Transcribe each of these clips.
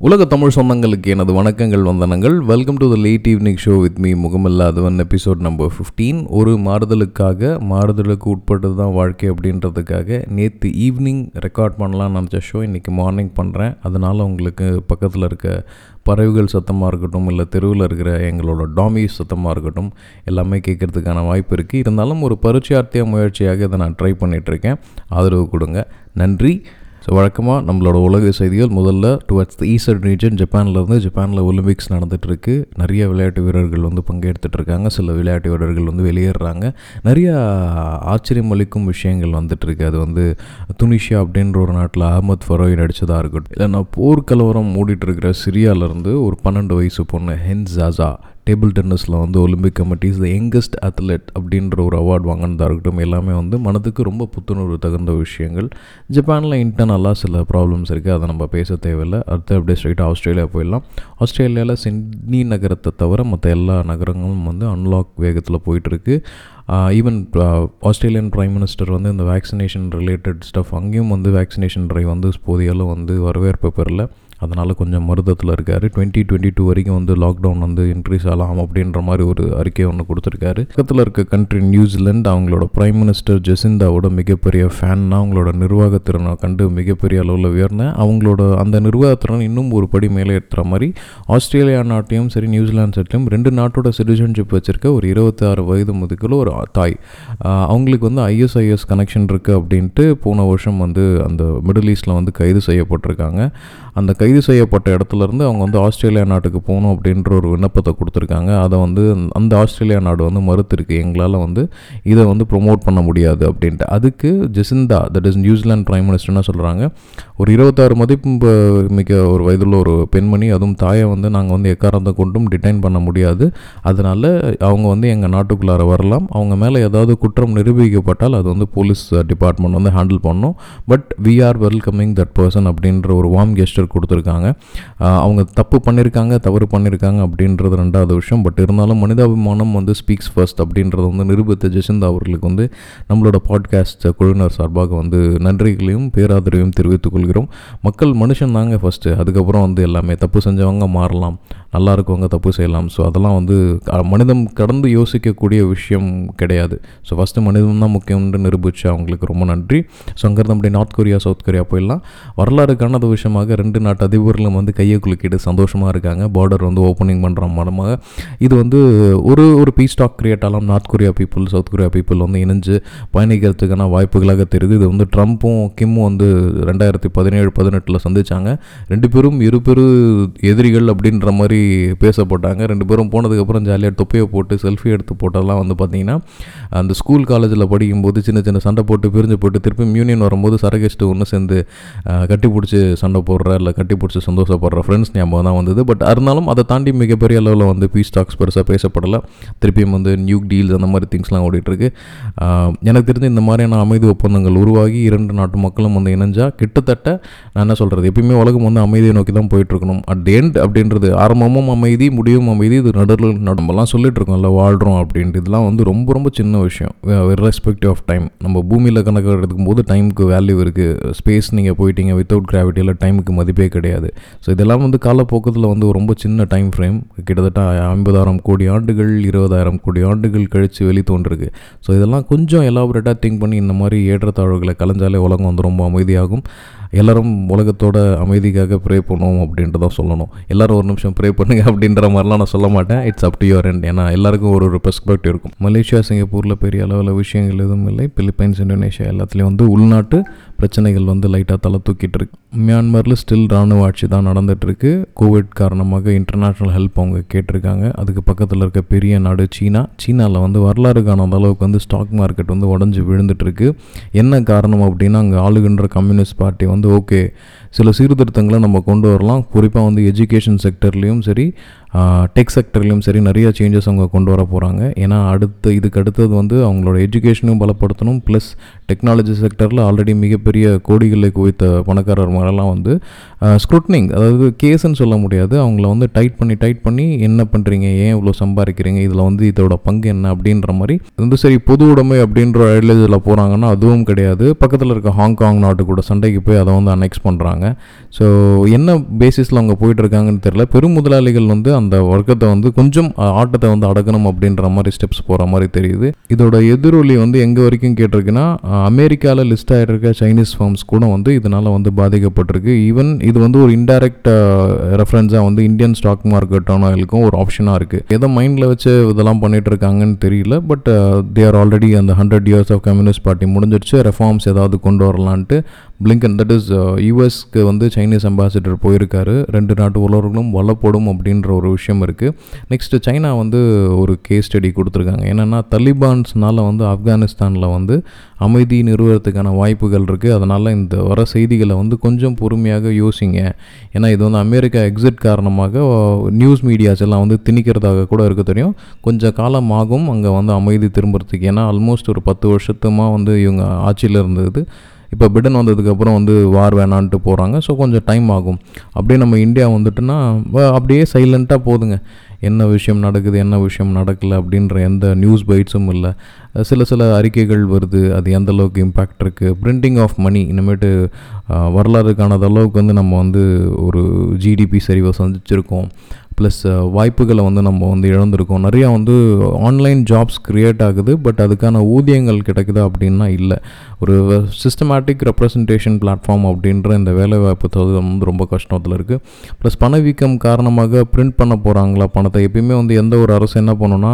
உலக தமிழ் சொந்தங்களுக்கு எனது வணக்கங்கள் வந்தனங்கள். Welcome to the late evening show with me முகமில்லாதவன் episode number fifteen ஒரு மாறுதலுக்காக மாறுதலுக்கு உட்பட்டது தான் வாழ்க்கை அப்படின்றதுக்காக நேற்று ஈவினிங் ரெக்கார்ட் பண்ணலாம்னு நினச்ச ஷோ இன்றைக்கி மார்னிங் பண்ணுறேன் அதனால் உங்களுக்கு பக்கத்தில் இருக்க பறவைகள் சத்தமாக இருக்கட்டும் இல்லை தெருவில் இருக்கிற எங்களோட டாமிஸ் சத்தமாக இருக்கட்டும் எல்லாமே கேட்குறதுக்கான வாய்ப்பு இருக்குது இருந்தாலும் ஒரு பரிச்சயார்த்திய முயற்சியாக இதை நான் ட்ரை பண்ணிகிட்ருக்கேன் ஆதரவு கொடுங்க. நன்றி. ஸோ வழக்கமாக நம்மளோட உலக செய்திகள் முதல்ல டுவர்ட்ஸ் த ஈஸ்டர்ன் ரீஜன் ஜப்பான்லேருந்து ஜப்பானில் ஒலிம்பிக்ஸ் நடந்துகிட்ருக்கு நிறைய விளையாட்டு வீரர்கள் வந்து பங்கெடுத்துட்டு இருக்காங்க சில விளையாட்டு வீரர்கள் வந்து வெளியேறாங்க. நிறைய ஆச்சரியம் அளிக்கும் விஷயங்கள் வந்துட்டுருக்கு. அது வந்து துனிஷியா அப்படின்ற ஒரு நாட்டில் அகமத் ஃபரோய் நடித்ததாக இருக்கட்டும். இல்லைன்னா போர்க்கலவரம் மூடிட்டு சிரியாவிலேருந்து ஒரு பன்னெண்டு வயசு பொண்ணு ஹென் ஜாசா டேபிள் டென்னிஸில் வந்து Olympic committee's the youngest athlete அப்படின்ற ஒரு அவார்டு வாங்கினதாக இருக்கட்டும் எல்லாமே வந்து மனதுக்கு ரொம்ப புத்துணர்வு தகுந்த விஷயங்கள். ஜப்பானில் இன்டர்னலாக சில ப்ராப்ளம்ஸ் இருக்குது அதை நம்ம பேச தேவையில்லை. அடுத்து அப்படியே ஸ்ட்ரைட்டாக ஆஸ்திரேலியா போயிடலாம். ஆஸ்திரேலியாவில் சிட்னி நகரத்தை தவிர மற்ற எல்லா நகரங்களும் வந்து அன்லாக் வேகத்தில் போயிட்டுருக்கு. ஈவன் ஆஸ்திரேலியன் ப்ரைம் மினிஸ்டர் வந்து இந்த வேக்சினேஷன் ரிலேட்டட் ஸ்டஃப் அங்கேயும் வந்து வேக்சினேஷன் ட்ரைவ் வந்து போதியளவு வந்து வரவேற்பு பெறல. அதனால் கொஞ்சம் மருதத்தில் இருக்கார். டுவெண்ட்டி டுவெண்ட்டி டூ வரைக்கும் வந்து லாக்டவுன் வந்து இன்க்ரீஸ் ஆகலாம் அப்படின்ற மாதிரி ஒரு அறிக்கை ஒன்று கொடுத்துருக்காரு. பக்கத்தில் இருக்க கண்ட்ரி நியூசிலாந்து அவங்களோட பிரைம் மினிஸ்டர் ஜெசிந்தாவோட மிகப்பெரிய ஃபேன்னா அவங்களோட நிர்வாகத்திறனை கண்டு மிகப்பெரிய அளவில் உயர்ந்தேன் அவங்களோட அந்த நிர்வாகத்திறன் இன்னும் ஒரு படி மேலே ஏற்றுற மாதிரி ஆஸ்திரேலியா நாட்டையும் சரி நியூசிலாந்து சட்டையும் ரெண்டு நாட்டோட சிட்டிசன்ஷிப் வச்சுருக்க ஒரு இருபத்தி ஆறு வயது முதுக்கில் ஒரு தாய். அவங்களுக்கு வந்து ஐஎஸ்ஐஎஸ் கனெக்ஷன் இருக்குது அப்படின்ட்டு போன வருஷம் வந்து அந்த மிடில் ஈஸ்டில் வந்து கைது செய்யப்பட்டிருக்காங்க. அந்த கை கைது செய்யப்பட்ட இடத்துலேருந்து அவங்க வந்து ஆஸ்திரேலியா நாட்டுக்கு போகணும் அப்படின்ற ஒரு விண்ணப்பத்தை கொடுத்துருக்காங்க. அதை வந்து அந்த ஆஸ்திரேலியா நாடு வந்து மறுத்துருக்கு. எங்களால் வந்து இதை வந்து ப்ரொமோட் பண்ண முடியாது அப்படின்ட்டு. அதுக்கு Jacinda that is New Zealand prime மினிஸ்டர்னா சொல்கிறாங்க ஒரு இருபத்தாறு மதிப்பு மிக்க ஒரு வயதுள்ள ஒரு பெண்மணி அதுவும் தாயை வந்து நாங்கள் வந்து எக்காரத்தை கொண்டும் டிடைன் பண்ண முடியாது. அதனால் அவங்க வந்து எங்கள் நாட்டுக்குள்ளார வரலாம். அவங்க மேலே ஏதாவது குற்றம் நிரூபிக்கப்பட்டால் அது வந்து போலீஸ் டிபார்ட்மெண்ட் வந்து ஹேண்டில் பண்ணோம் but we are welcoming that person அப்படின்ற ஒரு வார்ம் கெஸ்டர் கொடுத்துருக்காங்க. அவங்க தப்பு பண்ணியிருக்காங்க தவறு பண்ணியிருக்காங்க அப்படின்றது ரெண்டாவது விஷயம். பட் இருந்தாலும் மனிதாபிமானம் வந்து ஸ்பீக்ஸ் ஃபர்ஸ்ட் அப்படின்றத வந்து நிரூபித்த ஜெசிந்தா அவர்களுக்கு வந்து நம்மளோட பாட்காஸ்ட் குழுவினர் சார்பாக வந்து நன்றிகளையும் பேராதரவையும் தெரிவித்துக் கொள்கிறோம். மக்கள் மனுஷன் தாங்க ஃபஸ்ட்டு அதுக்கப்புறம் வந்து எல்லாமே தப்பு செஞ்சவங்க மாறலாம். நல்லா இருக்கவங்க தப்பு செய்யலாம். ஸோ அதெல்லாம் வந்து மனிதம் கடந்து யோசிக்கக்கூடிய விஷயம் கிடையாது. ஸோ ஃபஸ்ட்டு மனிதம் தான் முக்கியம்னு நிரூபிச்சு அவங்களுக்கு ரொம்ப நன்றி. ஸோ அங்கேருந்து அப்படி நார்த் கொரியா சவுத் கொரியா போயிடலாம். வரலாறு காணாத விஷயமாக ரெண்டு நாட்டு அதிபர்களும் வந்து கையை குலுக்கிட்டு சந்தோஷமாக இருக்காங்க. பார்டர் வந்து ஓப்பனிங் பண்ணுற மூலமாக இது வந்து ஒரு ஒரு பீஸ் ஸ்டாக் கிரியேட் ஆகலாம். North Korea people South Korea people வந்து இணைஞ்சு பயணிக்கிறதுக்கான வாய்ப்புகளாக தெரியுது. இது வந்து ட்ரம்ப்பும் கிம்மும் வந்து ரெண்டாயிரத்தி பதினேழு பதினெட்டில் சந்தித்தாங்க ரெண்டு பேரும் இரு பெரு எதிரிகள் அப்படின்ற மாதிரி பேசப்பட்டாங்க. ரெண்டு பேரும் போனதுக்கப்புறம் ஜாலியாக தொப்பையை போட்டு செல்ஃபி எடுத்து போட்டெல்லாம் வந்து பார்த்திங்கன்னா அந்த ஸ்கூல் காலேஜில் படிக்கும்போது சின்ன சின்ன சண்டை போட்டு பிரிஞ்சு போட்டு திருப்பி யூனியன் வரும்போது சரகெஸ்ட்டு ஒன்று சேர்ந்து கட்டி பிடிச்சி சண்டை போடுற இல்லை கட்டி பிடிச்சி சந்தோஷப்படுற ஃப்ரெண்ட்ஸ் ஞாபகம் தான் வந்தது. பட் இருந்தாலும் அதை தாண்டி மிகப்பெரிய அளவில் வந்து பீஸ் டாக்ஸ் பெருசாக பேசப்படலை. திருப்பியும் வந்து நியூ டீல்ஸ் அந்த மாதிரி திங்ஸ்லாம் ஓடிட்டுருக்கு எனக்கு தெரிஞ்சு இந்த மாதிரியான அமைதி ஒப்பந்தங்கள் உருவாகி இரண்டு நாட்டு மக்களும் வந்து இணைஞ்சால் கிட்டத்தட்ட நான் என்ன சொல்கிறது எப்பயுமே உலகம் வந்து அமைதியை நோக்கி தான் போயிட்டுருக்கணும் அட் எண்ட் அப்படின்றது ஆரம்பமும் அமைதி முடியும் அமைதி இது நடுவில் நடம்பெல்லாம் சொல்லிட்டு இருக்கோம்ல வாழ்கிறோம் அப்படின்ட்டு. இதெல்லாம் வந்து ரொம்ப ரொம்ப சின்ன விஷயம். ரெஸ்பெக்டிவ் ஆஃப் டைம் நம்ம பூமியில் கணக்கு எடுக்கும் போது டைமுக்கு வேல்யூ இருக்குது ஸ்பேஸ் நீங்கள் போயிட்டீங்க வித்தவுட் கிராவிட்டியில் டைமுக்கு மதிப்பே கிடையாது. ஸோ இதெல்லாம் வந்து காலப்போக்கத்தில் வந்து ரொம்ப சின்ன டைம் ஃப்ரேம் கிட்டத்தட்ட ஐம்பதாயிரம் கோடி ஆண்டுகள் இருபதாயிரம் கோடி ஆண்டுகள் கழித்து வெளி தோன்றிருக்கு. ஸோ இதெல்லாம் கொஞ்சம் எலாபரேட்டாக திங்க் பண்ணி இந்த மாதிரி ஏற்றத்தாழ்வுகளை கலைஞ்சாலே உலகம் வந்து ரொம்ப அமைதியாகும். எல்லோரும் உலகத்தோட அமைதிக்காக ப்ரே பண்ணுவோம் அப்படின்றதான் சொல்லணும். எல்லோரும் ஒரு நிமிஷம் ப்ரே பண்ணுங்க அப்படின்ற மாதிரிலாம் நான் சொல்ல மாட்டேன். It's up to your end ஏன்னா எல்லாருக்கும் ஒரு ஒரு பெர்ஸ்பெக்டிவ் இருக்கும். மலேசியா சிங்கப்பூரில் பெரிய அளவில் விஷயங்கள் எதுவும் இல்லை. பிலிப்பைன்ஸ் இந்தோனேஷியா எல்லாத்துலேயும் வந்து உள்நாட்டு பிரச்சனைகள் வந்து லைட்டாக தலை தூக்கிட்டு இருக்கு. மியான்மரில் ஸ்டில் இராணுவ ஆட்சி தான் நடந்துகிட்ருக்கு கோவிட் காரணமாக இன்டர்நேஷ்னல் ஹெல்ப் அவங்க கேட்டிருக்காங்க. அதுக்கு பக்கத்தில் இருக்க பெரிய நாடு சீனா. சீனாவில் வந்து வரலாறு காணாத அளவுக்கு வந்து ஸ்டாக் மார்க்கெட் வந்து உடஞ்சி விழுந்துட்டுருக்கு என்ன காரணம் அப்படின்னா அங்கே ஆளுகின்ற கம்யூனிஸ்ட் பார்ட்டி வந்து ஓகே சில சீர்திருத்தங்களை நம்ம கொண்டு வரலாம். குறிப்பாக வந்து எஜுகேஷன் செக்டர்லேயும் சரி டெக் செக்டர்லேயும் சரி நிறைய சேஞ்சஸ் அவங்க கொண்டு வர போகிறாங்க ஏன்னா அடுத்து இதுக்கு அடுத்தது வந்து அவங்களோட எஜுகேஷனும் பலப்படுத்தணும். ப்ளஸ் டெக்னாலஜி செக்டரில் ஆல்ரெடி மிகப்பெரிய கோடிகளை குவித்த பணக்காரர் வந்து ஸ்க்ரூட்னிங் அதாவது கேஸ்ன்னு சொல்ல முடியாது. அவங்கள வந்து டைட் பண்ணி டைட் பண்ணி என்ன பண்ணுறீங்க ஏன் இவ்வளோ சம்பாதிக்கிறீங்க? இதில் வந்து இதோட பங்கு என்ன? அப்படின்ற மாதிரி. வந்து சரி பொது உடைமை அப்படின்ற ஐடியாலஜியில் போகிறாங்கன்னா அதுவும் கிடையாது. பக்கத்தில் இருக்க ஹாங்காங் நாட்டு கூட சண்டைக்கு போய் அதை வந்து அனெக்ஸ் பண்ணுறாங்க ஸோ என்ன பேசிஸில் அவங்க போயிட்டு இருக்காங்கன்னு தெரியல. பெரும் முதலாளிகள் வந்து அந்த ஒர்க்கத்தை வந்து கொஞ்சம் ஆட்டத்தை வந்து அடக்கணும் அப்படின்ற மாதிரி ஸ்டெப்ஸ் போகிற மாதிரி தெரியுது. இதோட எதிரொலி வந்து எங்கே வரைக்கும் கேட்டிருக்குன்னா அமெரிக்காவில் லிஸ்ட் ஆகிருக்க சைனீஸ் ஃபார்ம்ஸ் கூட வந்து இதனால் வந்து பாதிக்கப்பட்டிருக்கு. ஈவன் இது வந்து ஒரு இன்டைரக்ட் ரெஃபரன்ஸாக வந்து இந்தியன் ஸ்டாக் மார்க்கெட்டானவங்களுக்கும் ஒரு ஆப்ஷனாக இருக்குது எதை மைண்டில் வச்சு இதெல்லாம் பண்ணிட்டு இருக்காங்கன்னு தெரியல பட் தே ஆர் ஆல்ரெடி அந்த hundred years of communist party முடிஞ்சிருச்சு. ரெஃபார்ம்ஸ் ஏதாவது கொண்டு வரலான்ட்டு பிளிங்கன் தட் இஸ் யூஎஸ்க்கு வந்து சைனீஸ் அம்பாசிடர் போயிருக்காரு. ரெண்டு நாட்டு உலர்களும் வளப்படும் அப்படின்ற ஒரு விஷயம் இருக்குது நெக்ஸ்ட்டு சைனா வந்து ஒரு கேஸ் ஸ்டடி கொடுத்துருக்காங்க. என்னென்னா தலிபான்ஸ்னால் வந்து ஆப்கானிஸ்தானில் வந்து அமைதி நிறுவனத்துக்கான வாய்ப்புகள் இருக்குது அதனால் இந்த வர செய்திகளை வந்து கொஞ்சம் பொறுமையாக யோசிங்க. ஏன்னா இது வந்து அமெரிக்கா எக்ஸிட் காரணமாக நியூஸ் மீடியாஸ் எல்லாம் வந்து திணிக்கிறதாக கூட இருக்க தெரியும். கொஞ்சம் காலம் ஆகும் அங்கே வந்து அமைதி திரும்புறதுக்கு. ஏன்னா ஆல்மோஸ்ட் ஒரு பத்து வருஷத்துமாக வந்து இவங்க ஆட்சியில் இருந்தது. இப்போ பிடன் வந்ததுக்கப்புறம் வந்து வார் வேணான்ட்டு போகிறாங்க ஸோ கொஞ்சம் டைம் ஆகும். அப்படியே நம்ம இந்தியா வந்துட்டுனா அப்படியே சைலண்ட்டாக போதுங்க. என்ன விஷயம் நடக்குது என்ன விஷயம் நடக்கலை அப்படின்ற எந்த நியூஸ் பைட்ஸும் இல்லை. சில சில அறிக்கைகள் வருது. அது எந்த அளவுக்கு இம்பேக்ட் இருக்குது பிரிண்டிங் ஆஃப் மணி இனிமேட்டு வரலாறு காணாத அளவுக்கு வந்து நம்ம வந்து ஒரு ஜிடிபி சரிவை சந்திச்சிருக்கோம். ப்ளஸ் uh, வாய்ப்புகளை வந்து நம்ம வந்து இழந்திருக்கோம். நிறையா வந்து ஆன்லைன் ஜாப்ஸ் க்ரியேட் ஆகுது பட் அதுக்கான ஊதியங்கள் கிடைக்குதா அப்படின்னா இல்லை. ஒரு சிஸ்டமேட்டிக் ரெப்ரசன்டேஷன் பிளாட்ஃபார்ம் அப்படின்ற இந்த வேலைவாய்ப்பு தகுதம் வந்து ரொம்ப கஷ்டத்தில் இருக்குது ப்ளஸ் பணவீக்கம் காரணமாக பிரிண்ட் பண்ண போகிறாங்களா பணத்தை? எப்பயுமே வந்து எந்த ஒரு அரசு என்ன பண்ணுன்னா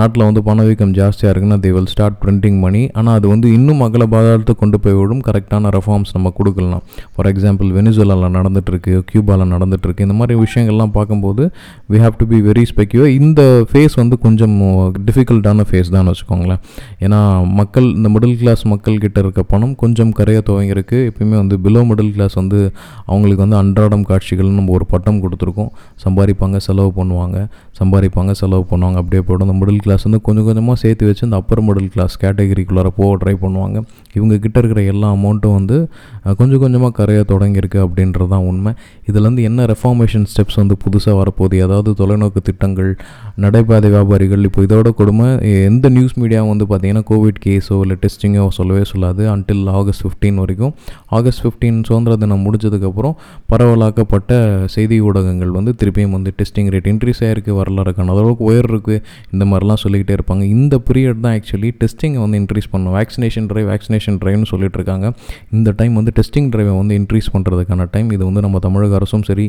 நாட்டில் வந்து பணவீக்கம் ஜாஸ்தியாக இருக்குன்னா they will start printing money ஆனால் அது வந்து இன்னும் அகல பாதாளத்தை கொண்டு போய் விடும் கரெக்டான ரெஃபார்ம்ஸ் நம்ம கொடுக்கலாம். ஃபார் எக்ஸாம்பிள் வெனிசுலாவில் நடந்துகிட்ருக்கு கியூபாவில் நடந்துகிட்ருக்கு இந்த மாதிரி விஷயங்கள்லாம் பார்க்கும்போது we have to be very secure இந்த ஃபேஸ் வந்து கொஞ்சம் uh, டிஃபிகல்ட்டான ஃபேஸ் தான் வச்சுக்கோங்களேன். ஏன்னா மக்கள் இந்த மிடில் கிளாஸ் மக்கள்கிட்ட இருக்க பணம் கொஞ்சம் கரைய துவங்கியிருக்கு. எப்பயுமே வந்து பிலோ மிடில் கிளாஸ் வந்து அவங்களுக்கு வந்து அன்றாடம் காட்சிகள்னு நம்ம ஒரு பட்டம் கொடுத்துருக்கோம். சம்பாதிப்பாங்க செலவு பண்ணுவாங்க. சம்பாதிப்பாங்க செலவு பண்ணுவாங்க. அப்படியே போய்டும். அந்த மிடில் கிளாஸ் வந்து கொஞ்சம் கொஞ்சமாக சேர்த்து வச்சு இந்த அப்பர் மிடில் கிளாஸ் கேட்டகரிக்குள்ளார போக ட்ரை பண்ணுவாங்க. இவங்க கிட்ட இருக்கிற எல்லா அமௌண்ட்டும் வந்து கொஞ்சம் கொஞ்சமாக கரைய தொடங்கியிருக்கு அப்படின்றது தான் உண்மை இதுலேருந்து என்ன ரெஃபார்மேஷன் ஸ்டெப்ஸ் வந்து புதுசாக வரப்போகுது ஏதாவது தொலைநோக்கு திட்டங்கள் நடைபாதை வியாபாரிகள் இப்போ இதோட கொடுமை எந்த நியூஸ் மீடியாவும் வந்து பார்த்திங்கன்னா கோவிட் கேஸோ இல்லை டெஸ்டிங்கோ சொல்லவே சொல்லாது. அன்டில் ஆகஸ்ட் ஃபிஃப்டீன் வரைக்கும். ஆகஸ்ட் ஃபிஃப்டீன் சுதந்திர தினம் முடிஞ்சதுக்கப்புறம் பரவலாக்கப்பட்ட செய்தி ஊடகங்கள் வந்து திருப்பியும் வந்து டெஸ்டிங் ரேட் இன்க்ரீஸ் ஆகிருக்கு வரலாறுக்கான அளவுக்கு உயர் இருக்குது இந்த மாதிரிலாம் சொல்லிக்கிட்டே இருப்பாங்க. இந்த பீரியட் தான் ஆக்சுவலி டெஸ்டிங்கை வந்து இன்க்ரீஸ் பண்ணும். வேக்சினேஷன் ட்ரைவ் வேக்சினேஷன் ட்ரைவ்னு சொல்லிட்டு இருக்காங்க. இந்த டைம் வந்து டெஸ்டிங் ட்ரைவை வந்து இன்க்ரீஸ் பண்ணுறதுக்கான டைம் இது வந்து நம்ம தமிழக அரசும் சரி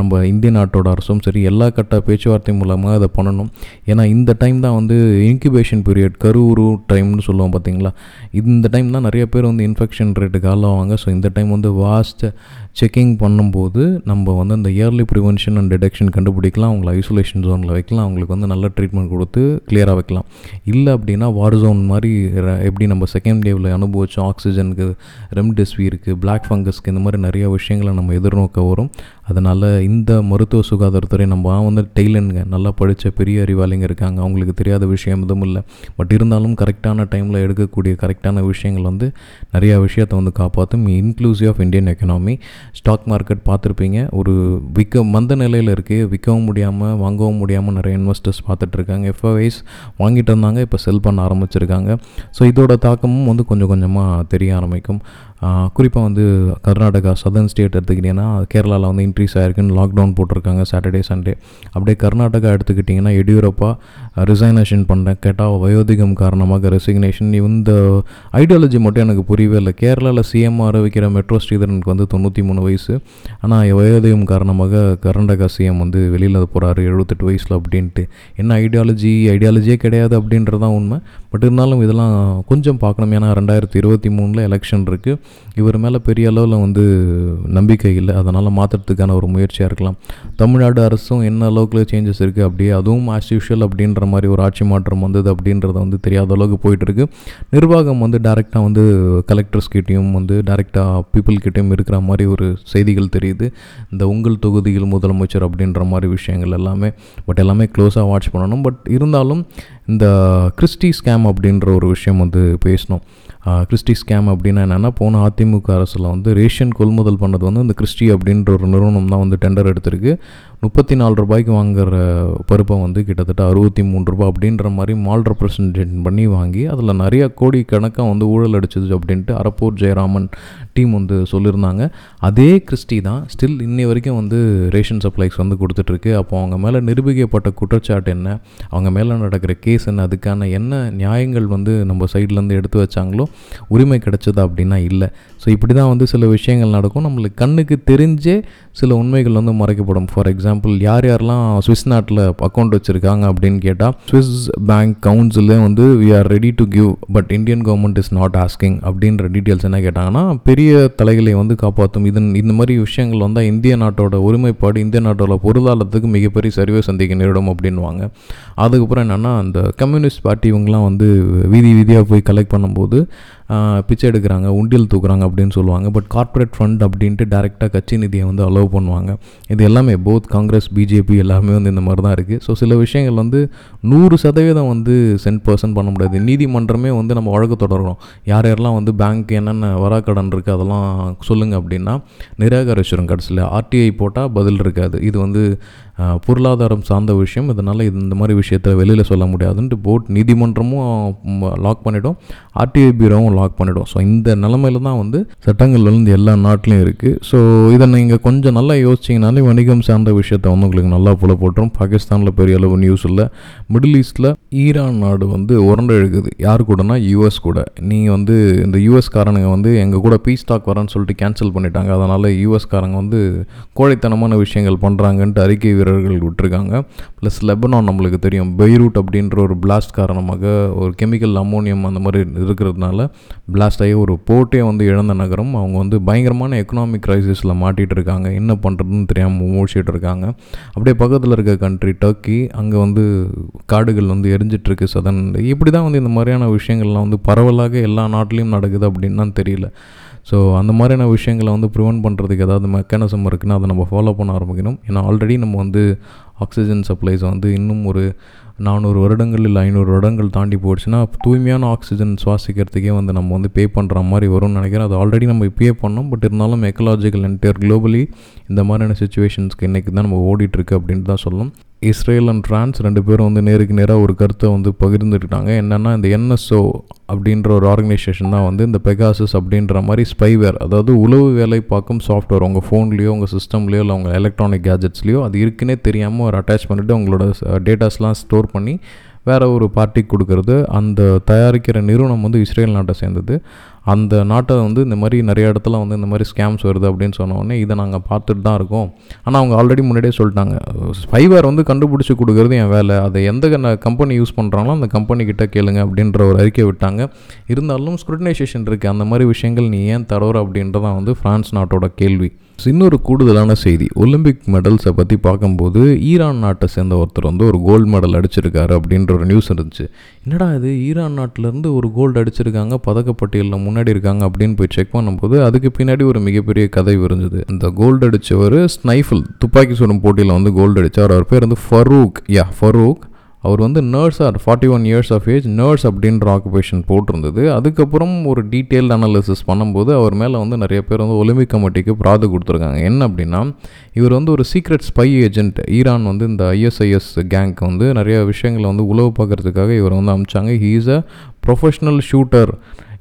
நம்ம இந்திய நாட்டோட அரசும் சரி எல்லா கட்ட பேச்சுவார்த்தை மூலமாக அதை பண்ணணும். ஏன்னா இந்த டைம் தான் வந்து இன்குபேஷன் பீரியட் கருவுரு டைம்னு சொல்லுவோம் பார்த்தீங்களா இந்த டைம் தான் நிறைய பேர் வந்து இன்ஃபெக்ஷன் ரேட்டுக்கு ஆளாவாங்க. ஸோ இந்த டைம் வந்து வாஸ்ட் செக்கிங் பண்ணும்போது நம்ம வந்து அந்த இயர்லி ப்ரிவென்ஷன் அண்ட் டிடெக்ஷன் கண்டுபிடிக்கலாம் அவங்கள ஐசோலேஷன் ஜோனில் வைக்கலாம் அவங்களுக்கு வந்து நல்ல ட்ரீட்மெண்ட் கொடுத்து கிளியராக வைக்கலாம். இல்லை அப்படின்னா வார் ஜோன் மாதிரி எப்படி நம்ம செகண்ட் டேவில் அனுபவிச்சோம் ஆக்சிஜனுக்கு ரெம்டெசிவிருக்கு பிளாக் ஃபங்கஸ்க்கு இந்த மாதிரி நிறைய விஷயங்களை நம்ம எதிர்நோக்க வரும். அதனால் இந்த மருத்துவ சுகாதாரத்துறை நம்ம வந்து டெய்லனுங்க நல்லா படித்த பெரிய அறிவாளிங்க இருக்காங்க. அவங்களுக்கு தெரியாத விஷயம் எதுவும் இல்லை. பட் இருந்தாலும் கரெக்டான டைமில் எடுக்கக்கூடிய கரெக்டான விஷயங்கள் வந்து நிறையா விஷயத்தை வந்து காப்பாற்றும். Inclusive of Indian economy stock market பார்த்துருப்பீங்க. ஒரு விற்க மந்த நிலையில் இருக்குது விற்கவும் முடியாமல் வாங்கவும் முடியாமல் நிறைய இன்வெஸ்டர்ஸ் பார்த்துட்ருக்காங்க. எஃப்ஐஸ் வாங்கிட்டு இருந்தாங்க இப்போ செல் பண்ண ஆரம்பிச்சிருக்காங்க. ஸோ இதோட தாக்கமும் வந்து கொஞ்சம் கொஞ்சமாக தெரிய ஆரம்பிக்கும். குறிப்பாக வந்து கர்நாடகா சதர்ன் ஸ்டேட் எடுத்துக்கிட்டிங்கன்னா கேரளாவில் வந்து இன்க்ரீஸ் ஆகிருக்குன்னு லாக்டவுன் போட்டிருக்காங்க சாட்டர்டே சண்டே அப்படியே கர்நாடகா எடுத்துக்கிட்டிங்கன்னா எடியூரப்பா ரிசைனேஷன் பண்ணேன் கேட்டால் வயோதிகம் காரணமாக ரெசிக்னேஷன் இந்த ஐடியாலஜி மட்டும் எனக்கு புரியவே இல்லை. கேரளாவில் சிஎம் ஆரம்பிக்கிற மெட்ரோ ஸ்ரீதரனுக்கு வந்து தொண்ணூற்றி மூணு வயசு. ஆனால் வயோதிகம் காரணமாக கர்நாடகா சிஎம் வந்து வெளியில் போகிறாரு எழுபத்தெட்டு வயசில் அப்படின்ட்டு. என்ன ஐடியாலஜி ஐடியாலஜியே கிடையாது அப்படின்றதான் உண்மை. பட் இருந்தாலும் இதெல்லாம் கொஞ்சம் பார்க்கணும். ஏன்னா ரெண்டாயிரத்தி இருபத்தி மூணில் எலெக்ஷன் இருக்குது இவர் மேலே பெரிய அளவில் வந்து நம்பிக்கை இல்லை. அதனால் மாற்றுறதுக்கான ஒரு முயற்சியாக இருக்கலாம். தமிழ்நாடு அரசும் என்ன அளவுக்கு சேஞ்சஸ் இருக்குது அப்படியே அதுவும் ஆஸ் யூஷுவல் அப்படின்ற மாதிரி ஒரு ஆட்சி மாற்றம் வந்தது அப்படின்றத வந்து தெரியாத அளவுக்கு போயிட்டுருக்கு. நிர்வாகம் வந்து டேரெக்டாக வந்து கலெக்டர்ஸ் கிட்டேயும் வந்து டேரெக்டாக பீப்புள்கிட்டையும் இருக்கிற மாதிரி ஒரு செய்திகள் தெரியுது. இந்த உங்கள் தொகுதியில் முதலமைச்சர் அப்படின்ற மாதிரி விஷயங்கள் எல்லாமே பட் எல்லாமே க்ளோஸாக வாட்ச் பண்ணணும். பட் இருந்தாலும் இந்த கிறிஸ்டி ஸ்கேம் அப்படின்ற ஒரு விஷயம் வந்து பேசணும். கிறிஸ்டி ஸ்கேம் அப்படின்னா என்னென்னா போன அதிமுக அரசில் வந்து ரேஷன் கொள்முதல் பண்ணது வந்து இந்த கிறிஸ்டி அப்படின்ற ஒரு நிறுவனம் தான் வந்து டெண்டர் எடுத்திருக்கு. முப்பத்தி நாலு ரூபாய்க்கு வாங்குற பருப்பை வந்து கிட்டத்தட்ட அறுபத்தி மூணு ரூபாய் அப்படின்ற மாதிரி மால் ரெப்ரசன்டேஷன் பண்ணி வாங்கி அதில் நிறையா கோடி கணக்காக வந்து ஊழல் அடிச்சது அப்படின்ட்டு அரப்பூர் ஜெயராமன் டீம் வந்து சொல்லியிருந்தாங்க. அதே கிறிஸ்டி தான் ஸ்டில் இன்னி வரைக்கும் வந்து ரேஷன் சப்ளைஸ் வந்து கொடுத்துட்ருக்கு. அப்போ அவங்க மேலே நிரூபிக்கப்பட்ட குற்றச்சாட்டு என்ன? அவங்க மேலே நடக்கிற கேஸ் என்ன? அதுக்கான என்ன நியாயங்கள் வந்து நம்ம சைட்லேருந்து எடுத்து வச்சாங்களோ உரிமை கிடைச்சதா அப்படின்னா இல்லை. ஸோ இப்படி தான் வந்து சில விஷயங்கள் நடக்கும். நம்மளுக்கு கண்ணுக்கு தெரிஞ்சே சில உண்மைகள் வந்து மறைக்கப்படும். ஃபார் எக்ஸாம்பிள் யார் யாரெல்லாம் சுவிஸ் நாட்டில் அக்கௌண்ட் வச்சுருக்காங்க அப்படின்னு கேட்டால் சுவிஸ் பேங்க் கவுன்சிலே வந்து we are ready to give but Indian government is not asking அப்படின்ற டீட்டெயில்ஸ் என்ன கேட்டாங்கன்னா பெரிய தலைகளை வந்து காப்பாற்றும் இதன் இந்த மாதிரி விஷயங்கள் வந்தால் இந்திய நாட்டோட ஒருமைப்பாடு இந்திய நாட்டோட பொருளாதாரத்துக்கு மிகப்பெரிய சரிவை சந்திக்க நேரிடும் அப்படின்வாங்க அதுக்கப்புறம் என்னென்னா அந்த கம்யூனிஸ்ட் பார்ட்டி இவங்கெலாம் வந்து வீதி வீதியாக போய் கலெக்ட் பண்ணும்போது பிச்சை எடுக்கிறாங்க உண்டியல் தூக்குறாங்க அப்படின்னு சொல்லுவாங்க. பட் கார்ப்பரேட் ஃபண்ட் அப்படின்ட்டு டேரெக்டாக கட்சி நிதியை வந்து அலோவ் பண்ணுவாங்க. இது எல்லாமே போத் காங்கிரஸ் பிஜேபி எல்லாமே வந்து இந்த மாதிரி தான் இருக்குது ஸோ சில விஷயங்கள் வந்து நூறு சதவீதம் வந்து சென்ட் பர்சன்ட் பண்ண முடியாது. நீதிமன்றமே வந்து நம்ம வழக்கு தொடரணும். யார் யாரெல்லாம் வந்து பேங்க் என்னென்ன வராக்கடன் இருக்குது அதெல்லாம் சொல்லுங்கள் அப்படின்னா நிராகரிச்சிடும் கடைசியில். ஆர்டிஐ போட்டால் பதில் இருக்காது. இது வந்து பொருளாதாரம் சார்ந்த விஷயம். இதனால் இது இந்த மாதிரி விஷயத்த வெளியில் சொல்ல முடியாதுன்ட்டு போட் நீதிமன்றமும் லாக் பண்ணிவிடும் ஆர்டிஐ பீரோவும் லாக் பண்ணிவிடும் ஸோ இந்த நிலமையில தான் வந்து சட்டங்கள் வந்து எல்லா நாட்டிலையும் இருக்குது ஸோ இதை நீங்கள் கொஞ்சம் நல்லா யோசிச்சிங்கனாலே வணிகம் சார்ந்த விஷயத்தை வந்து உங்களுக்கு நல்லா புல போட்டுரும். பாகிஸ்தானில் பெரிய அளவு நியூஸ் இல்லை. மிடில் ஈஸ்ட்டில் ஈரான் நாடு வந்து உரண்டு எழுக்குது யார் கூடனா? யூஎஸ் கூட. நீங்கள் வந்து இந்த யூஎஸ் காரனுங்க வந்து எங்கள் கூட பீஸ் டாக் வரேன்னு சொல்லிட்டு கேன்சல் பண்ணிட்டாங்க. அதனால் யூஎஸ்காரங்க வந்து கோழைத்தனமான விஷயங்கள் பண்ணுறாங்கன்ட்டு அறிக்கை வீரர்கள் விட்டுருக்காங்க. ப்ளஸ் லெபனான் நம்மளுக்கு தெரியும். பெய்ரூட் அப்படின்ற ஒரு பிளாஸ்ட் காரணமாக ஒரு கெமிக்கல் அமோனியம் அந்த மாதிரி இருக்கிறதுனால பிளாஸ்ட் ஆகி ஒரு போர்ட்டே வந்து இழந்த நகரம். அவங்க வந்து பயங்கரமான எக்கனாமிக் க்ரைசிஸில் மாட்டிகிட்டு இருக்காங்க. என்ன பண்ணுறதுன்னு தெரியாமல் மூழ்கிட்டு இருக்காங்க. அப்படியே பக்கத்தில் இருக்க கண்ட்ரி டர்க்கி அங்கே வந்து காடுகள் வந்து எரிஞ்சிட்ருக்கு சதன் இப்படி தான் வந்து இந்த மாதிரியான விஷயங்கள்லாம் வந்து பரவலாக எல்லா நாட்டிலையும் நடக்குது அப்படின்னு தெரியல. ஸோ அந்த மாதிரியான விஷயங்களை வந்து ப்ரிவெண்ட் பண்ணுறதுக்கு ஏதாவது மெக்கானிசம் இருக்குன்னா அதை நம்ம ஃபாலோ பண்ண ஆரம்பிக்கணும். ஏன்னா ஆல்ரெடி நம்ம வந்து ஆக்சிஜன் சப்ளைஸ் வந்து இன்னும் ஒரு நானூறு வருடங்கள் இல்லை ஐநூறு வருடங்கள் தாண்டி போயிடுச்சுன்னா தூய்மையான ஆக்சிஜன் சுவாசிக்கிறதுக்கே வந்து நம்ம வந்து பே பண்ணுற மாதிரி வரும்னு நினைக்கிறேன். அது ஆல்ரெடி நம்ம இப்பயே பண்ணோம். பட் இருந்தாலும் எக்கலாஜிக்கல் என்டையர் குளோபலி இந்த மாதிரியான சுச்சுவேஷன்ஸ்க்கு இன்றைக்கி தான் நம்ம ஓடிட்டுருக்கு அப்படின்ட்டு தான் சொல்லணும். இஸ்ரேல் அண்ட் ஃப்ரான்ஸ் ரெண்டு பேரும் வந்து நேருக்கு நேராக ஒரு கருத்தை வந்து பகிர்ந்துக்கிட்டாங்க. என்னென்னா இந்த என்எஸ்ஓ அப்படின்ற ஒரு ஆர்கனைசேஷன் தான் வந்து இந்த பெகாசஸ் அப்படின்ற மாதிரி ஸ்பைவேர் அதாவது உளவு வேலை பார்க்கும் சாஃப்ட்வேர் உங்கள் ஃபோன்லேயோ உங்கள் சிஸ்டம்லேயோ இல்லை உங்கள் எலக்ட்ரானிக் கேஜெட்ஸ்லேயோ அது இருக்குன்னே தெரியாமல் ஒரு அட்டாச் பண்ணிவிட்டு உங்களோட டேட்டாஸ்லாம் ஸ்டோர் பண்ணி வேறு ஒரு பார்ட்டிக்கு கொடுக்கறது. அந்த தயாரிக்கிற நிறுவனம் வந்து இஸ்ரேல் நாட்டை சேர்ந்தது. அந்த நாட்டை வந்து இந்த மாதிரி நிறைய இடத்துல வந்து இந்த மாதிரி ஸ்கேம்ஸ் வருது அப்படின்னு சொன்னோடனே இதை நாங்கள் பார்த்துட்டு தான் இருக்கோம். ஆனால் அவங்க ஆல்ரெடி முன்னாடியே சொல்லிட்டாங்க. ஃபைவர் வந்து கண்டுபிடிச்சி கொடுக்குறது என் வேலை. அதை எந்த கம்பெனி யூஸ் பண்ணுறாங்களோ அந்த கம்பெனி கிட்ட கேளுங்க அப்படின்ற ஒரு அறிக்கை விட்டாங்க. இருந்தாலும் ஸ்க்ரூட்டனைசேஷன் இருக்குது அந்த மாதிரி விஷயங்கள் நீ ஏன் தரோற அப்படின்றதான் வந்து ஃப்ரான்ஸ் நாட்டோட கேள்வி. இன்னொரு கூடுதலான செய்தி. ஒலிம்பிக் மெடல்ஸை பற்றி பார்க்கும்போது ஈரான் நாட்டை சேர்ந்த ஒருத்தர் வந்து ஒரு கோல்டு மெடல் அடிச்சிருக்காரு அப்படின்ற ஒரு நியூஸ் இருந்துச்சு. என்னடா இது? ஈரான் நாட்டிலேருந்து ஒரு கோல்டு அடிச்சிருக்காங்க பதக்கப்பட்டியலில் முன்னாடி இருக்காங்க அப்படின்னு போய் செக் பண்ணும்போது அதுக்கு பின்னாடி ஒரு மிகப்பெரிய கதை விரிஞ்சுது. இந்த கோல்டு அடித்தவர் ஸ்னைஃபிள் துப்பாக்கி சுடும் போட்டியில் வந்து கோல்டு அடித்தார் அவர் பேர் வந்து ஃபரூக் யா ஃபரூக் அவர் வந்து நர்ஸார் forty one years of age nurse அப்படின்ற ஆக்குபேஷன் போட்டிருந்தது. அதுக்கப்புறம் ஒரு டீட்டெயில் அனாலிசிஸ் பண்ணும்போது அவர் மேலே வந்து நிறைய பேர் வந்து ஒலிம்பிக் கமிட்டிக்கு பிராது கொடுத்துருக்காங்க. என்ன அப்படின்னா இவர் வந்து ஒரு சீக்ரெட் ஸ்பை ஏஜென்ட் ஈரான் வந்து இந்த ஐஎஸ்ஐஎஸ் கேங்க் வந்து நிறைய விஷயங்களை வந்து உளவு பார்க்குறதுக்காக இவர் வந்து அமிச்சாங்க. He is a professional shooter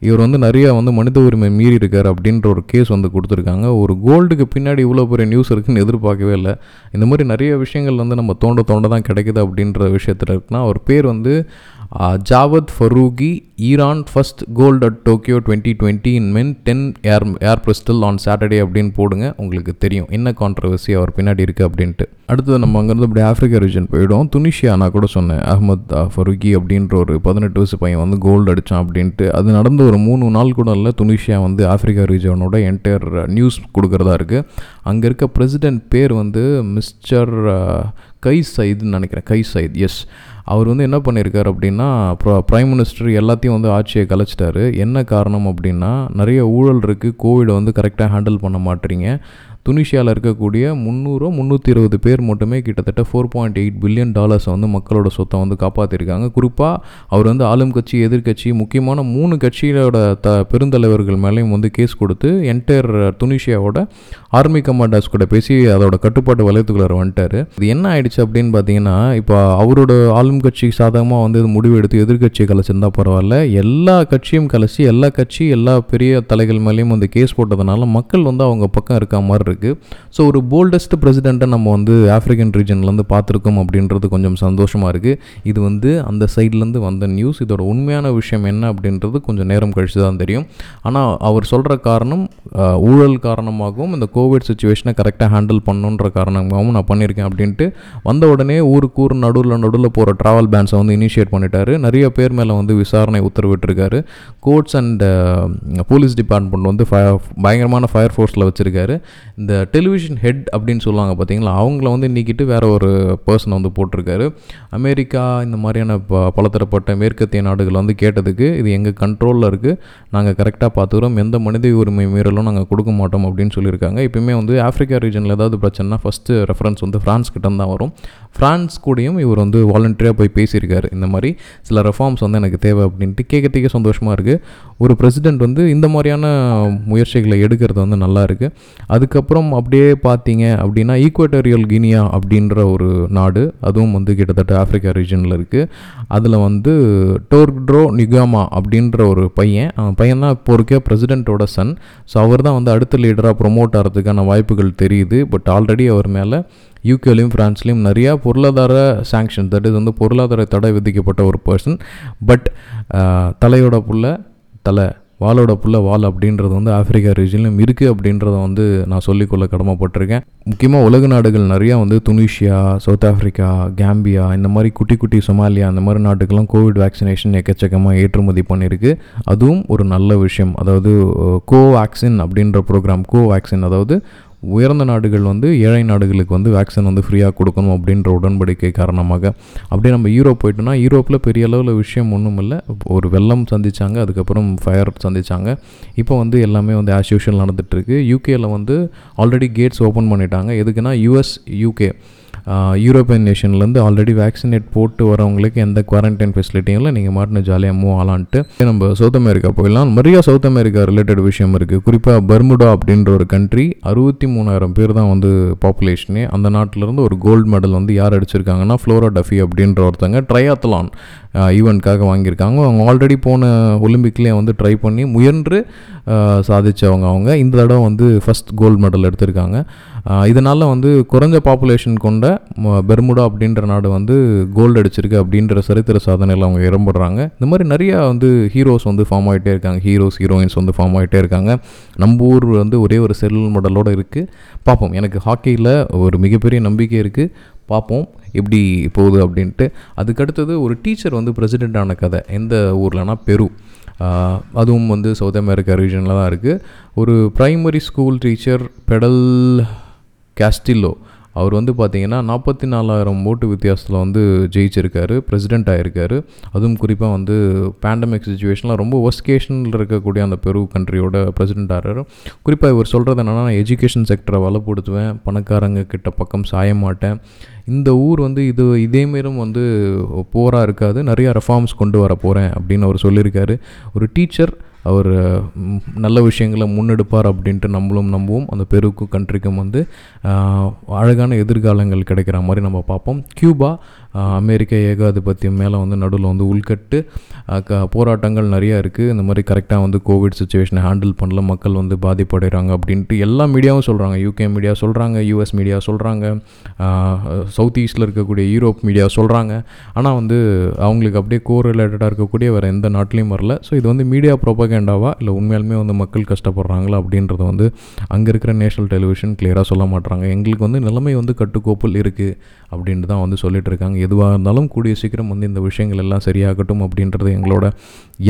இவர் வந்து நிறையா வந்து மனித உரிமை மீறி இருக்கார் அப்படின்ற ஒரு கேஸ் வந்து கொடுத்துருக்காங்க. ஒரு கோல்டுக்கு பின்னாடி இவ்வளோ பெரிய நியூஸ் இருக்குன்னு எதிர்பார்க்கவே இல்லை. இந்த மாதிரி நிறைய விஷயங்கள் வந்து நம்ம தோண்ட தோண்ட தான் கிடைக்குது அப்படின்ற விஷயத்தில் இருக்குன்னா அவர் பேர் வந்து Javad Foroughi Iran first gold at Tokyo twenty twenty in men ten air air pistol on Saturday அப்படின்னு போடுங்க உங்களுக்கு தெரியும். என்ன கான்ட்ரவர்சி அவர் பின்னாடி இருக்குது அப்படின்ட்டு. அடுத்தது நம்ம அங்கேருந்து அப்படி ஆஃப்ரிக்கா ரீஜன் போயிடும் துனிஷியா நான் கூட சொன்னேன் அஹமத் ஃபருகி அப்படின்ற ஒரு பதினெட்டு வயசு பையன் வந்து கோல்டு அடித்தான் அப்படின்ட்டு. அது நடந்த ஒரு மூணு நாள் கூட இல்லை துனிஷியா வந்து ஆஃப்ரிக்கா ரீஜனோட என்டையர் நியூஸ் கொடுக்குறதா இருக்குது அங்கே இருக்க பிரசிடென்ட் பேர் வந்து மிஸ்டர் கை சைதுன்னு நினைக்கிறேன். கை சைத் எஸ் அவர் வந்து என்ன பண்ணியிருக்கார் அப்படின்னா ப்ரைம் மினிஸ்டர் எல்லாத்தையும் வந்து ஆட்சியை கலைச்சிட்டாரு. என்ன காரணம் அப்படின்னா நிறைய ஊழல் இருக்குது கோவிடை வந்து கரெக்டாக ஹேண்டில் பண்ண மாட்டீங்க துனிஷியாவில் இருக்கக்கூடிய முந்நூறோ முந்நூற்றி இருபது பேர் மட்டுமே கிட்டத்தட்ட ஃபோர் பாயிண்ட் எயிட் பில்லியன் டாலர்ஸை வந்து மக்களோட சொத்தை வந்து காப்பாற்றிருக்காங்க குறிப்பாக அவர் வந்து ஆளும் கட்சி எதிர்கட்சி முக்கியமான மூணு கட்சியோட த பெருந்தலைவர்கள் மேலேயும் வந்து கேஸ் கொடுத்து என்டையர் துனிஷியாவோட ஆர்மி கமாண்டர்ஸ் கூட பேசி அதோட கட்டுப்பாட்டு வலயத்துக்குள்ளார் வந்துட்டார். இது என்ன ஆயிடுச்சு அப்படின்னு பார்த்தீங்கன்னா இப்போ அவரோட ஆளும் கட்சி சாதகமாக வந்து முடிவு எடுத்து எதிர்கட்சியை கலைச்சிருந்தா பரவாயில்ல. எல்லா கட்சியும் கலைச்சி எல்லா கட்சி எல்லா பெரிய தலைகள் மேலேயும் வந்து கேஸ் போட்டதுனால மக்கள் வந்து அவங்க பக்கம் இருக்க மாதிரி இருக்குது ஸோ ஒரு போல்டஸ்ட் பிரசிடெண்ட்டை நம்ம வந்து ஆஃப்ரிக்கன் ரீஜன்லேருந்து பார்த்துருக்கோம் அப்படின்றது கொஞ்சம் சந்தோஷமாக இருக்குது இது வந்து அந்த சைட்லேருந்து வந்த நியூஸ் இதோட உண்மையான விஷயம் என்ன அப்படின்றது கொஞ்சம் நேரம் கழித்து தான் தெரியும். ஆனால் அவர் சொல்கிற காரணம் ஊழல் காரணமாகவும் இந்த கோவிட் சுச்சுவேஷனை கரெக்டாக ஹேண்டில் பண்ணுன்ற காரணமாகவும் நான் பண்ணியிருக்கேன் அப்படின்ட்டு வந்த உடனே ஊருக்கு ஊர் நடுவில் நடுவில் போகிற ட்ராவல் பேன்ஸை வந்து இனிஷியேட் பண்ணிட்டாரு. நிறைய பேர் மேலே வந்து விசாரணை உத்தரவிட்டிருக்காரு. கோர்ட்ஸ் அண்ட் போலீஸ் டிபார்ட்மெண்ட் வந்து ஃபயர் பயங்கரமான ஃபயர் ஃபோர்ஸில் வச்சுருக்காரு. இந்த டெலிவிஷன் ஹெட் அப்படின்னு சொல்லுவாங்க பார்த்தீங்களா? அவங்கள வந்து நீக்கிட்டு வேற ஒரு பர்சனை வந்து போட்டிருக்காரு. அமெரிக்கா இந்த மாதிரியான ப பலதரப்பட்ட மேற்கத்திய நாடுகள் வந்து கேட்டதுக்கு இது எங்கள் கண்ட்ரோலில் இருக்குது நாங்கள் கரெக்டாக பார்த்துக்கிறோம் எந்த மனித உரிமை மீறலும் நாங்கள் கொடுக்க மாட்டோம் அப்படின்னு சொல்லியிருக்காங்க. இப்போயுமே வந்து ஆஃப்ரிக்கா ரீஜனில் ஏதாவது பிரச்சனைனா ஃபஸ்ட்டு ரெஃபரன்ஸ் வந்து ஃப்ரான்ஸ் கிட்ட தான் வரும். ஃப்ரான்ஸ் கூடயும் இவர் வந்து வாலண்டியராக போய் பேசியிருக்காரு. இந்த மாதிரி சில ரெஃபார்ம்ஸ் வந்து எனக்கு தேவை அப்படின்ட்டு கேட்கறதுக்கே சந்தோஷமாக இருக்குது ஒரு பிரசிடென்ட் வந்து இந்த மாதிரியான முயற்சிகளை எடுக்கிறது வந்து நல்லா இருக்குது அதுக்கப்புறம் அப்படியே பார்த்தீங்க அப்படின்னா ஈக்குவேட்டரியல் கினியா அப்படின்ற ஒரு நாடு அதுவும் வந்து கிட்டத்தட்ட ஆஃப்ரிக்கா ரீஜனில் இருக்குது அதில் வந்து டோர்க்ட்ரோ நிகாமா அப்படின்ற ஒரு பையன். அவன் பையன் தான் இப்போ இருக்கே பிரசிடெண்ட்டோட சன் ஸோ அவர் தான் வந்து அடுத்த லீடராக ப்ரொமோட் ஆகிறதுக்கான வாய்ப்புகள் தெரியுது. பட் ஆல்ரெடி அவர் மேலே யூகேலையும் ஃப்ரான்ஸ்லேயும் நிறையா பொருளாதார சாங்ஷன் தட் இஸ் வந்து பொருளாதார தடை விதிக்கப்பட்ட ஒரு பர்சன் பட் தலையோட புள்ள தலை வாலோட புள்ள வால் அப்படின்றது வந்து ஆஃப்ரிக்கா ரீஜன்லையும் இருக்குது அப்படின்றத வந்து நான் சொல்லிக்கொள்ள கடமைப்பட்டிருக்கேன். முக்கியமாக உலக நாடுகள் நிறையா வந்து துனிஷியா சவுத் ஆஃப்ரிக்கா கேம்பியா இந்த மாதிரி குட்டி குட்டி சொமாலியா அந்த மாதிரி நாட்டுக்கெல்லாம் கோவிட் வேக்சினேஷன் எக்கச்சக்கமாக ஏற்றுமதி பண்ணியிருக்கு அதுவும் ஒரு நல்ல விஷயம். அதாவது கோவேக்சின் அப்படின்ற ப்ரோக்ராம் கோவேக்சின் அதாவது உயர்ந்த நாடுகள் வந்து ஏழை நாடுகளுக்கு வந்து வேக்சின் வந்து ஃப்ரீயாக கொடுக்கணும் அப்படின்ற உடன்படிக்கை காரணமாக. அப்படியே நம்ம யூரோப் போயிட்டோம்னா யூரோப்பில் பெரிய அளவில் விஷயம் ஒன்றும் இல்லை ஒரு வெள்ளம் சந்திச்சாங்க அதுக்கப்புறம் ஃபயர் சந்திச்சாங்க. இப்போ வந்து எல்லாமே வந்து ஆஸ் யூஷுவல் நடந்துகிட்ருக்கு யூகேயில் வந்து ஆல்ரெடி கேட்ஸ் ஓப்பன் பண்ணிட்டாங்க. எதுக்குன்னா யூஎஸ் யூகே யூரோப்பியன் நேஷன்லேருந்து ஆல்ரெடி வேக்சினேட் போட்டு வரவங்களுக்கு எந்த குவாரண்டைன் ஃபெசிலிட்டியும் இல்லை. நீங்கள் மாட்டின ஜாலியாக மூவ் ஆலான்ட்டு நம்ம சவுத் அமெரிக்கா போயிடலாம். நிறைய சவுத் அமெரிக்கா ரிலேட்டட் விஷயம் இருக்குது குறிப்பாக பர்முடா அப்படின்ற ஒரு கண்ட்ரி அறுபத்தி மூணாயிரம் பேர் தான் வந்து பாப்புலேஷனே அந்த நாட்டிலேருந்து ஒரு கோல்டு மெடல் வந்து யார் அடிச்சிருக்காங்கன்னா ஃப்ளோரா டஃபி அப்படின்ற ஒருத்தங்க ட்ரையாத்தலான் ஈவெண்ட்காக வாங்கியிருக்காங்க. அவங்க ஆல்ரெடி போன ஒலிம்பிக்லேயே வந்து ட்ரை பண்ணி முயன்று சாதித்தவங்க அவங்க. இந்த தடவை வந்து ஃபஸ்ட் கோல்டு மெடல் எடுத்திருக்காங்க. இதனால் வந்து குறைஞ்ச பாப்புலேஷன் கொண்ட பெர்முடா அப்படின்ற நாடு வந்து கோல்டு அடிச்சிருக்கு அப்படின்ற சரித்திர சாதனையில் அவங்க இடம்படுறாங்க இந்த மாதிரி நிறையா வந்து ஹீரோஸ் வந்து ஃபார்ம் ஆகிட்டே இருக்காங்க. ஹீரோஸ் ஹீரோயின்ஸ் வந்து ஃபார்ம் ஆகிட்டே இருக்காங்க. நம்ம ஊர் வந்து ஒரே ஒரு செல் மெடலோடு இருக்குது பார்ப்போம். எனக்கு ஹாக்கியில் ஒரு மிகப்பெரிய நம்பிக்கை இருக்குது பார்ப்போம். எப்படி போகுது அப்படின்ட்டு. அதுக்கடுத்தது ஒரு டீச்சர் வந்து பிரசிடெண்ட் ஆன கதை. எந்த ஊர்லனா பெரு. அதுவும் வந்து சவுத் அமெரிக்கா ரீஜனில் தான் இருக்குது ஒரு primary school teacher Pedro Castillo அவர் வந்து பார்த்திங்கன்னா நாற்பத்தி நாலாயிரம் ஓட்டு வித்தியாசத்தில் வந்து ஜெயிச்சிருக்காரு பிரசிடெண்ட் ஆகிருக்காரு அதுவும் குறிப்பாக வந்து பேண்டமிக் சுச்சுவேஷனில் ரொம்ப ஒஸ்கேஷனில் இருக்கக்கூடிய அந்த பெரு கண்ட்ரியோட பிரசிடெண்ட் ஆகிறாரு குறிப்பாக இவர் சொல்கிறது என்னென்னா நான் எஜுகேஷன் செக்டரை வளப்படுத்துவேன் பணக்காரங்க கிட்ட பக்கம் சாய மாட்டேன். இந்த ஊர் வந்து இது இதேமாரும் வந்து போராக இருக்காது நிறையா ரெஃபார்ம்ஸ் கொண்டு வர போகிறேன் அப்படின்னு அவர் சொல்லியிருக்காரு. ஒரு டீச்சர் அவர் நல்ல விஷயங்களை முன்னெடுப்பார் அப்படின்ட்டு நம்மளும் நம்புவோம். அந்த பெருக்கும் கண்ட்ரிக்கும் வந்து அழகான எதிர்காலங்கள் கிடைக்கிற மாதிரி நம்ம பார்ப்போம். கியூபா அமெரிக்க ஏகாதிபத்தியம் மேலே வந்து நடுவில் வந்து உள்கட்டு க போராட்டங்கள் நிறையா இருக்குது இந்த மாதிரி கரெக்டாக வந்து கோவிட் சுச்சுவேஷனை ஹேண்டில் பண்ணல. மக்கள் வந்து பாதிப்படைகிறாங்க அப்படின்ட்டு எல்லா மீடியாவும் சொல்கிறாங்க யூகே மீடியா சொல்கிறாங்க யூஎஸ் மீடியா சொல்கிறாங்க சவுத் ஈஸ்டில் இருக்கக்கூடிய யூரோப் மீடியா சொல்கிறாங்க ஆனால் வந்து அவங்களுக்கு அப்படியே கோ ரிலேட்டடாக இருக்கக்கூடிய வேறு எந்த நாட்டிலையும் வரல. ஸோ இது வந்து மீடியா ப்ரொபகேண்டாவா இல்லை உண்மையாலுமே வந்து மக்கள் கஷ்டப்படுறாங்களா அப்படின்றத வந்து அங்கே இருக்கிற நேஷனல் டெலிவிஷன் கிளியராக சொல்ல மாட்டுறாங்க எங்களுக்கு வந்து நிலைமை வந்து கட்டுக்கோப்பில் இருக்குது அப்படின்ட்டு தான் வந்து சொல்லிட்டு இருக்காங்க எதுவாக இருந்தாலும் கூடிய சீக்கிரம் வந்து இந்த விஷயங்கள் எல்லாம் சரியாகட்டும் அப்படின்றது எங்களோட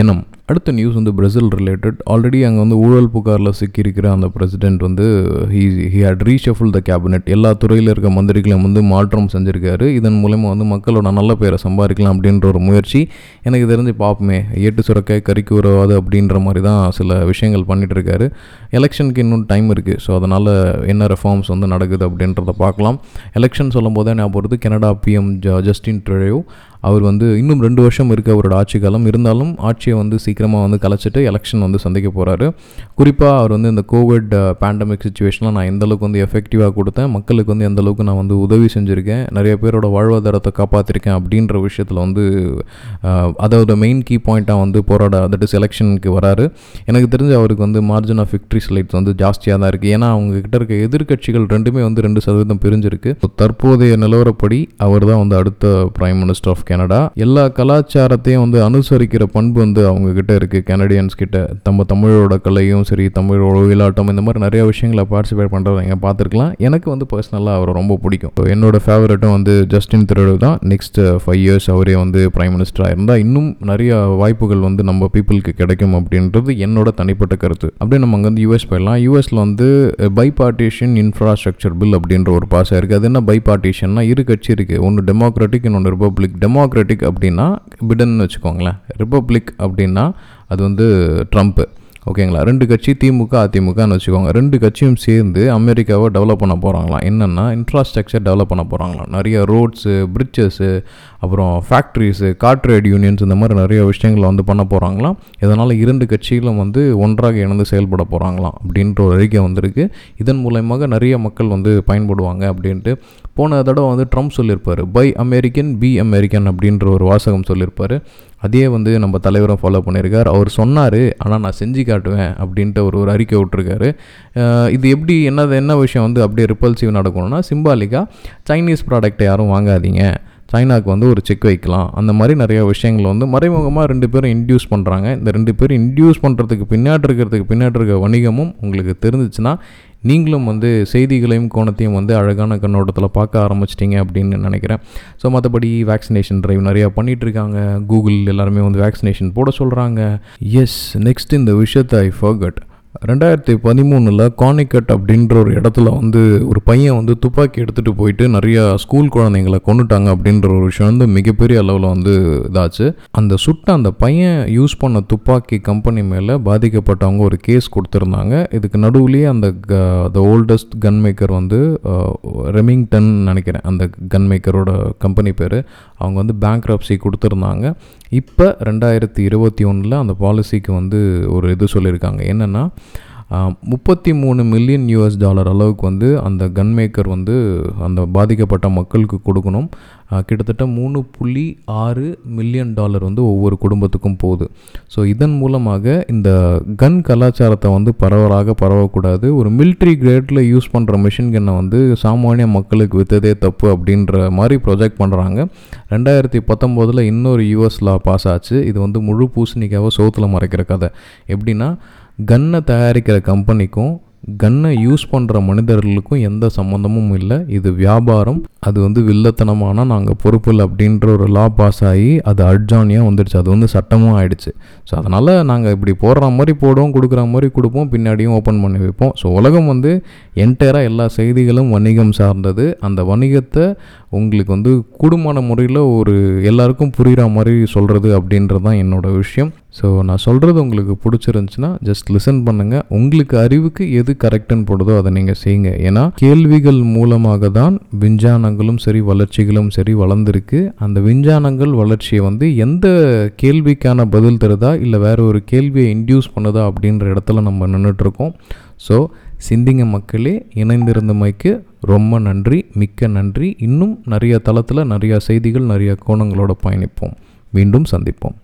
எண்ணம். அடுத்த நியூஸ் வந்து பிரேசில் ரிலேட்டட் ஆல்ரெடி அங்கே வந்து ஊழல் புகாரில் சிக்கியிருக்கிற அந்த பிரசிடென்ட் வந்து he he had reshuffle the cabinet எல்லா துறையில் இருக்க மந்திரிகளையும் வந்து மாற்றம் செஞ்சுருக்காரு. இதன் மூலயமா வந்து மக்களோட நல்ல பேரை சம்பாதிக்கலாம் அப்படின்ற ஒரு முயற்சி. எனக்கு தெரிஞ்சு பார்ப்போமே ஏட்டு சுரக்க கறிக்கு உறவாது அப்படின்ற மாதிரி தான் சில விஷயங்கள் பண்ணிகிட்ருக்காரு எலெக்ஷனுக்கு இன்னும் டைம் இருக்குது ஸோ அதனால் என்ன ரெஃபார்ம்ஸ் வந்து நடக்குது அப்படின்றத பார்க்கலாம். எலெக்ஷன் சொல்லும் போதே போகிறது கனடா பிஎம் ஜஸ்டின் ட்ரெயோ அவர் வந்து இன்னும் ரெண்டு வருஷம் இருக்குது அவரோட ஆட்சி காலம். இருந்தாலும் ஆட்சியை வந்து சீக்கிரமாக வந்து கலைச்சிட்டு எலெக்ஷன் வந்து சந்திக்க போகிறாரு குறிப்பாக அவர் வந்து இந்த கோவிட் பேண்டமிக் சுச்சுவேஷனில் நான் எந்த அளவுக்கு வந்து எஃபெக்டிவாக கொடுத்தேன் மக்களுக்கு வந்து எந்தளவுக்கு நான் வந்து உதவி செஞ்சுருக்கேன் நிறைய பேரோட வாழ்வாதாரத்தை காப்பாற்றிருக்கேன் அப்படின்ற விஷயத்தில் வந்து அதோட மெயின் கீ பாயிண்ட்டாக வந்து போராட தட் இஸ் எலெக்ஷனுக்கு வராரு. எனக்கு தெரிஞ்சு அவருக்கு வந்து மார்ஜின் ஆஃப் விக்ட்ரி ஸ்லைட்ஸ் வந்து ஜாஸ்தியாக தான் இருக்குது ஏன்னா அவங்கக்கிட்ட இருக்க எதிர்க்கட்சிகள் ரெண்டுமே வந்து ரெண்டு சதவீதம் பிரிஞ்சிருக்கு. தற்போதைய நிலவரப்படி அவர் தான் வந்து அடுத்த பிரைம் மினிஸ்டர் ஆஃப் கனடா. எல்லா கலாச்சாரத்தையும் வந்து அனுசரிக்கிற பண்பு வந்து அவங்க கிட்ட இருக்குது கனடியன்ஸ் கிட்ட நம்ம தமிழோட கலையும் சரி தமிழோட ஒயிலாட்டம் இந்த மாதிரி நிறைய விஷயங்களை பார்ட்டிசிபேட் பண்ணுறவங்க நீங்கள் பார்த்துருக்கலாம். எனக்கு வந்து பர்சனலாக அவரை ரொம்ப பிடிக்கும். இப்போ என்னோட ஃபேவரட்டும் வந்து ஜஸ்டின் திருடு தான். நெக்ஸ்ட் ஃபைவ் இயர்ஸ் அவரே வந்து பிரைம் மினிஸ்டராக இருந்தால் இன்னும் நிறைய வாய்ப்புகள் வந்து நம்ம பீப்புளுக்கு கிடைக்கும் அப்படின்றது என்னோட தனிப்பட்ட கருத்து. அப்படியே நம்ம அங்கே வந்து யூஎஸ் போயிடலாம். யூஎஸில் வந்து பை பார்ட்டிஷன் இன்ஃப்ராஸ்ட்ரக்சர் பில் அப்படின்ற ஒரு பாஸ் இருக்குது அது என்ன பை பார்ட்டிஷன்னா இரு கட்சி இருக்குது ஒன்று டெமோக்ராட்டிக் இன்னொன்று ரிப்பப்ளிக் டெமோக்ராட்டிக் அப்படின்னா பிடன் வச்சுக்கோங்களேன். ரிப்பப்ளிக் அப்படின்னா அது வந்து ட்ரம்ப்பு ஓகேங்களா? ரெண்டு கட்சி திமுக அதிமுகன்னு வச்சுக்கோங்க. ரெண்டு கட்சியும் சேர்ந்து அமெரிக்காவை டெவலப் பண்ண போகிறாங்களாம் என்னென்னா இன்ஃப்ராஸ்ட்ரக்சர் டெவலப் பண்ண போகிறாங்களாம் நிறைய ரோட்ஸு பிரிட்ஜஸ்ஸு அப்புறம் ஃபேக்ட்ரிஸு கார்ட்ரேட் யூனியன்ஸ் இந்த மாதிரி நிறைய விஷயங்களை வந்து பண்ண போகிறாங்களாம் இதனால் இரண்டு கட்சிகளும் வந்து ஒன்றாக இணைந்து செயல்பட போகிறாங்களாம் அப்படின்ற ஒரு அறிக்கை வந்திருக்கு. இதன் மூலயமாக நிறைய மக்கள் வந்து பயன்படுவாங்க அப்படின்ட்டு. போன தடவை வந்து ட்ரம்ப் சொல்லியிருப்பார். பை அமெரிக்கன் பி அமெரிக்கன் அப்படின்ற ஒரு வாசகம் சொல்லியிருப்பார். அதே வந்து நம்ம தலைவரும் ஃபாலோ பண்ணியிருக்கார். அவர் சொன்னார் ஆனால் நான் செஞ்சு காட்டுவேன் அப்படின்ட்டு ஒரு ஒரு அறிக்கை விட்டுருக்காரு. இது எப்படி என்னது என்ன விஷயம் வந்து அப்படியே ரிப்பல்சிவ் நடக்கணும்னா சிம்பாலிக்காக சைனீஸ் ப்ராடக்ட்டை யாரும் வாங்காதீங்க. சைனாவுக்கு வந்து ஒரு செக் வைக்கலாம். அந்த மாதிரி நிறைய விஷயங்கள் வந்து மறைமுகமாக ரெண்டு பேரும் இன்டியூஸ் பண்ணுறாங்க இந்த ரெண்டு பேரும் இன்டியூஸ் பண்ணுறதுக்கு பின்னாடி இருக்கிறதுக்கு பின்னாடி இருக்க வணிகமும் உங்களுக்கு தெரிஞ்சிச்சுன்னா நீங்களும் வந்து செய்திகளையும் கோணத்தையும் வந்து அழகான கண்ணோட்டத்தில் பார்க்க ஆரம்பிச்சிட்டிங்க அப்படின்னு நினைக்கிறேன். ஸோ மற்றபடி வேக்சினேஷன் ட்ரைவ் நிறையா பண்ணிகிட்ருக்காங்க கூகுள் எல்லாருமே வந்து வேக்சினேஷன் போட சொல்கிறாங்க எஸ் நெக்ஸ்ட் இந்த விஷயத்தை ஐ ஃபர்கட் ரெண்டாயிரத்தி பதிமூணில் கானிக்கட் அப்படின்ற ஒரு இடத்துல வந்து ஒரு பையன் வந்து துப்பாக்கி எடுத்துகிட்டு போயிட்டு நிறையா ஸ்கூல் குழந்தைங்களை கொண்டுட்டாங்க அப்படின்ற ஒரு விஷயம் வந்து மிகப்பெரிய அளவில் வந்து இதாச்சு. அந்த சுட்ட அந்த பையன் யூஸ் பண்ண துப்பாக்கி கம்பெனி மேலே பாதிக்கப்பட்டவங்க ஒரு கேஸ் கொடுத்துருந்தாங்க. இதுக்கு நடுவுலேயே அந்த த ஓல்டஸ்ட் கன் மேக்கர் வந்து ரெமிங்டன் நினைக்கிறேன். அந்த கன் மேக்கரோட கம்பெனி பேர். அவங்க வந்து பேங்க்ரப்சி கொடுத்துருந்தாங்க. இப்போ ரெண்டாயிரத்தி இருபத்தி ஒன்றில் அந்த பாலிசிக்கு வந்து ஒரு இது சொல்லியிருக்காங்க. என்னென்னா முப்பத்தி மூணு மில்லியன் யூஎஸ் டாலர் அளவுக்கு வந்து அந்த கன் மேக்கர் வந்து அந்த பாதிக்கப்பட்ட மக்களுக்கு கொடுக்கணும். கிட்டத்தட்ட மூணு புள்ளி ஆறு மில்லியன் டாலர் வந்து ஒவ்வொரு குடும்பத்துக்கும் போகுது. ஸோ இதன் மூலமாக இந்த கன் கலாச்சாரத்தை வந்து பரவலாக பரவக்கூடாது. ஒரு மிலிட்ரி கிரேடில் யூஸ் பண்ணுற மிஷின் கன்னை வந்து சாமானிய மக்களுக்கு விற்றதே தப்பு அப்படின்ற மாதிரி ப்ரொஜெக்ட் பண்ணுறாங்க ரெண்டாயிரத்தி பத்தொம்போதில் இன்னொரு யூஎஸ் லா பாஸ் ஆச்சு. இது வந்து முழு பூசணிக்காக சோத்தில் மறைக்கிற கதை. எப்படின்னா கன்னை தயாரிக்கிற கம்பெனிக்கும் கன்னை யூஸ் பண்ணுற மனிதர்களுக்கும் எந்த சம்மந்தமும் இல்லை. இது வியாபாரம். அது வந்து வில்லத்தனமான நாங்கள் பொறுப்பில் அப்படின்ற ஒரு லா பாஸ் ஆகி அது அட்ஜானியாக வந்துடுச்சு. அது வந்து சட்டமும் ஆயிடுச்சு. ஸோ அதனால் நாங்கள் இப்படி போடுற மாதிரி போடுவோம் கொடுக்குற மாதிரி கொடுப்போம் பின்னாடியும் ஓப்பன் பண்ணி வைப்போம். ஸோ உலகம் வந்து என்டையராக எல்லா செய்திகளும் வணிகம் சார்ந்தது. அந்த வணிகத்தை உங்களுக்கு வந்து கூடுமான முறையில் ஒரு எல்லாருக்கும் புரிகிற மாதிரி சொல்கிறது அப்படின்றது தான் என்னோடய விஷயம். ஸோ நான் சொல்கிறது உங்களுக்கு பிடிச்சிருந்துச்சுன்னா ஜஸ்ட் லிசன் பண்ணுங்கள் உங்களுக்கு அறிவுக்கு எது கரெக்டுன்னு போடுதோ அதை நீங்கள் செய்யுங்க. ஏன்னா கேள்விகள் மூலமாக தான் விஞ்ஞானங்களும் சரி வளர்ச்சிகளும் சரி வளர்ந்துருக்கு. அந்த விஞ்ஞானங்கள் வளர்ச்சியை வந்து எந்த கேள்விக்கான பதில் தருதா இல்லை வேற ஒரு கேள்வியை இன்டியூஸ் பண்ணுதா அப்படின்ற இடத்துல நம்ம நின்றுட்டுருக்கோம் ஸோ சிந்திங்க மக்களே இணைந்திருந்தமைக்கு ரொம்ப நன்றி மிக்க நன்றி. இன்னும் நிறைய தளத்தில் நிறையா செய்திகள் நிறைய கோணங்களோட பயணிப்போம். மீண்டும் சந்திப்போம்.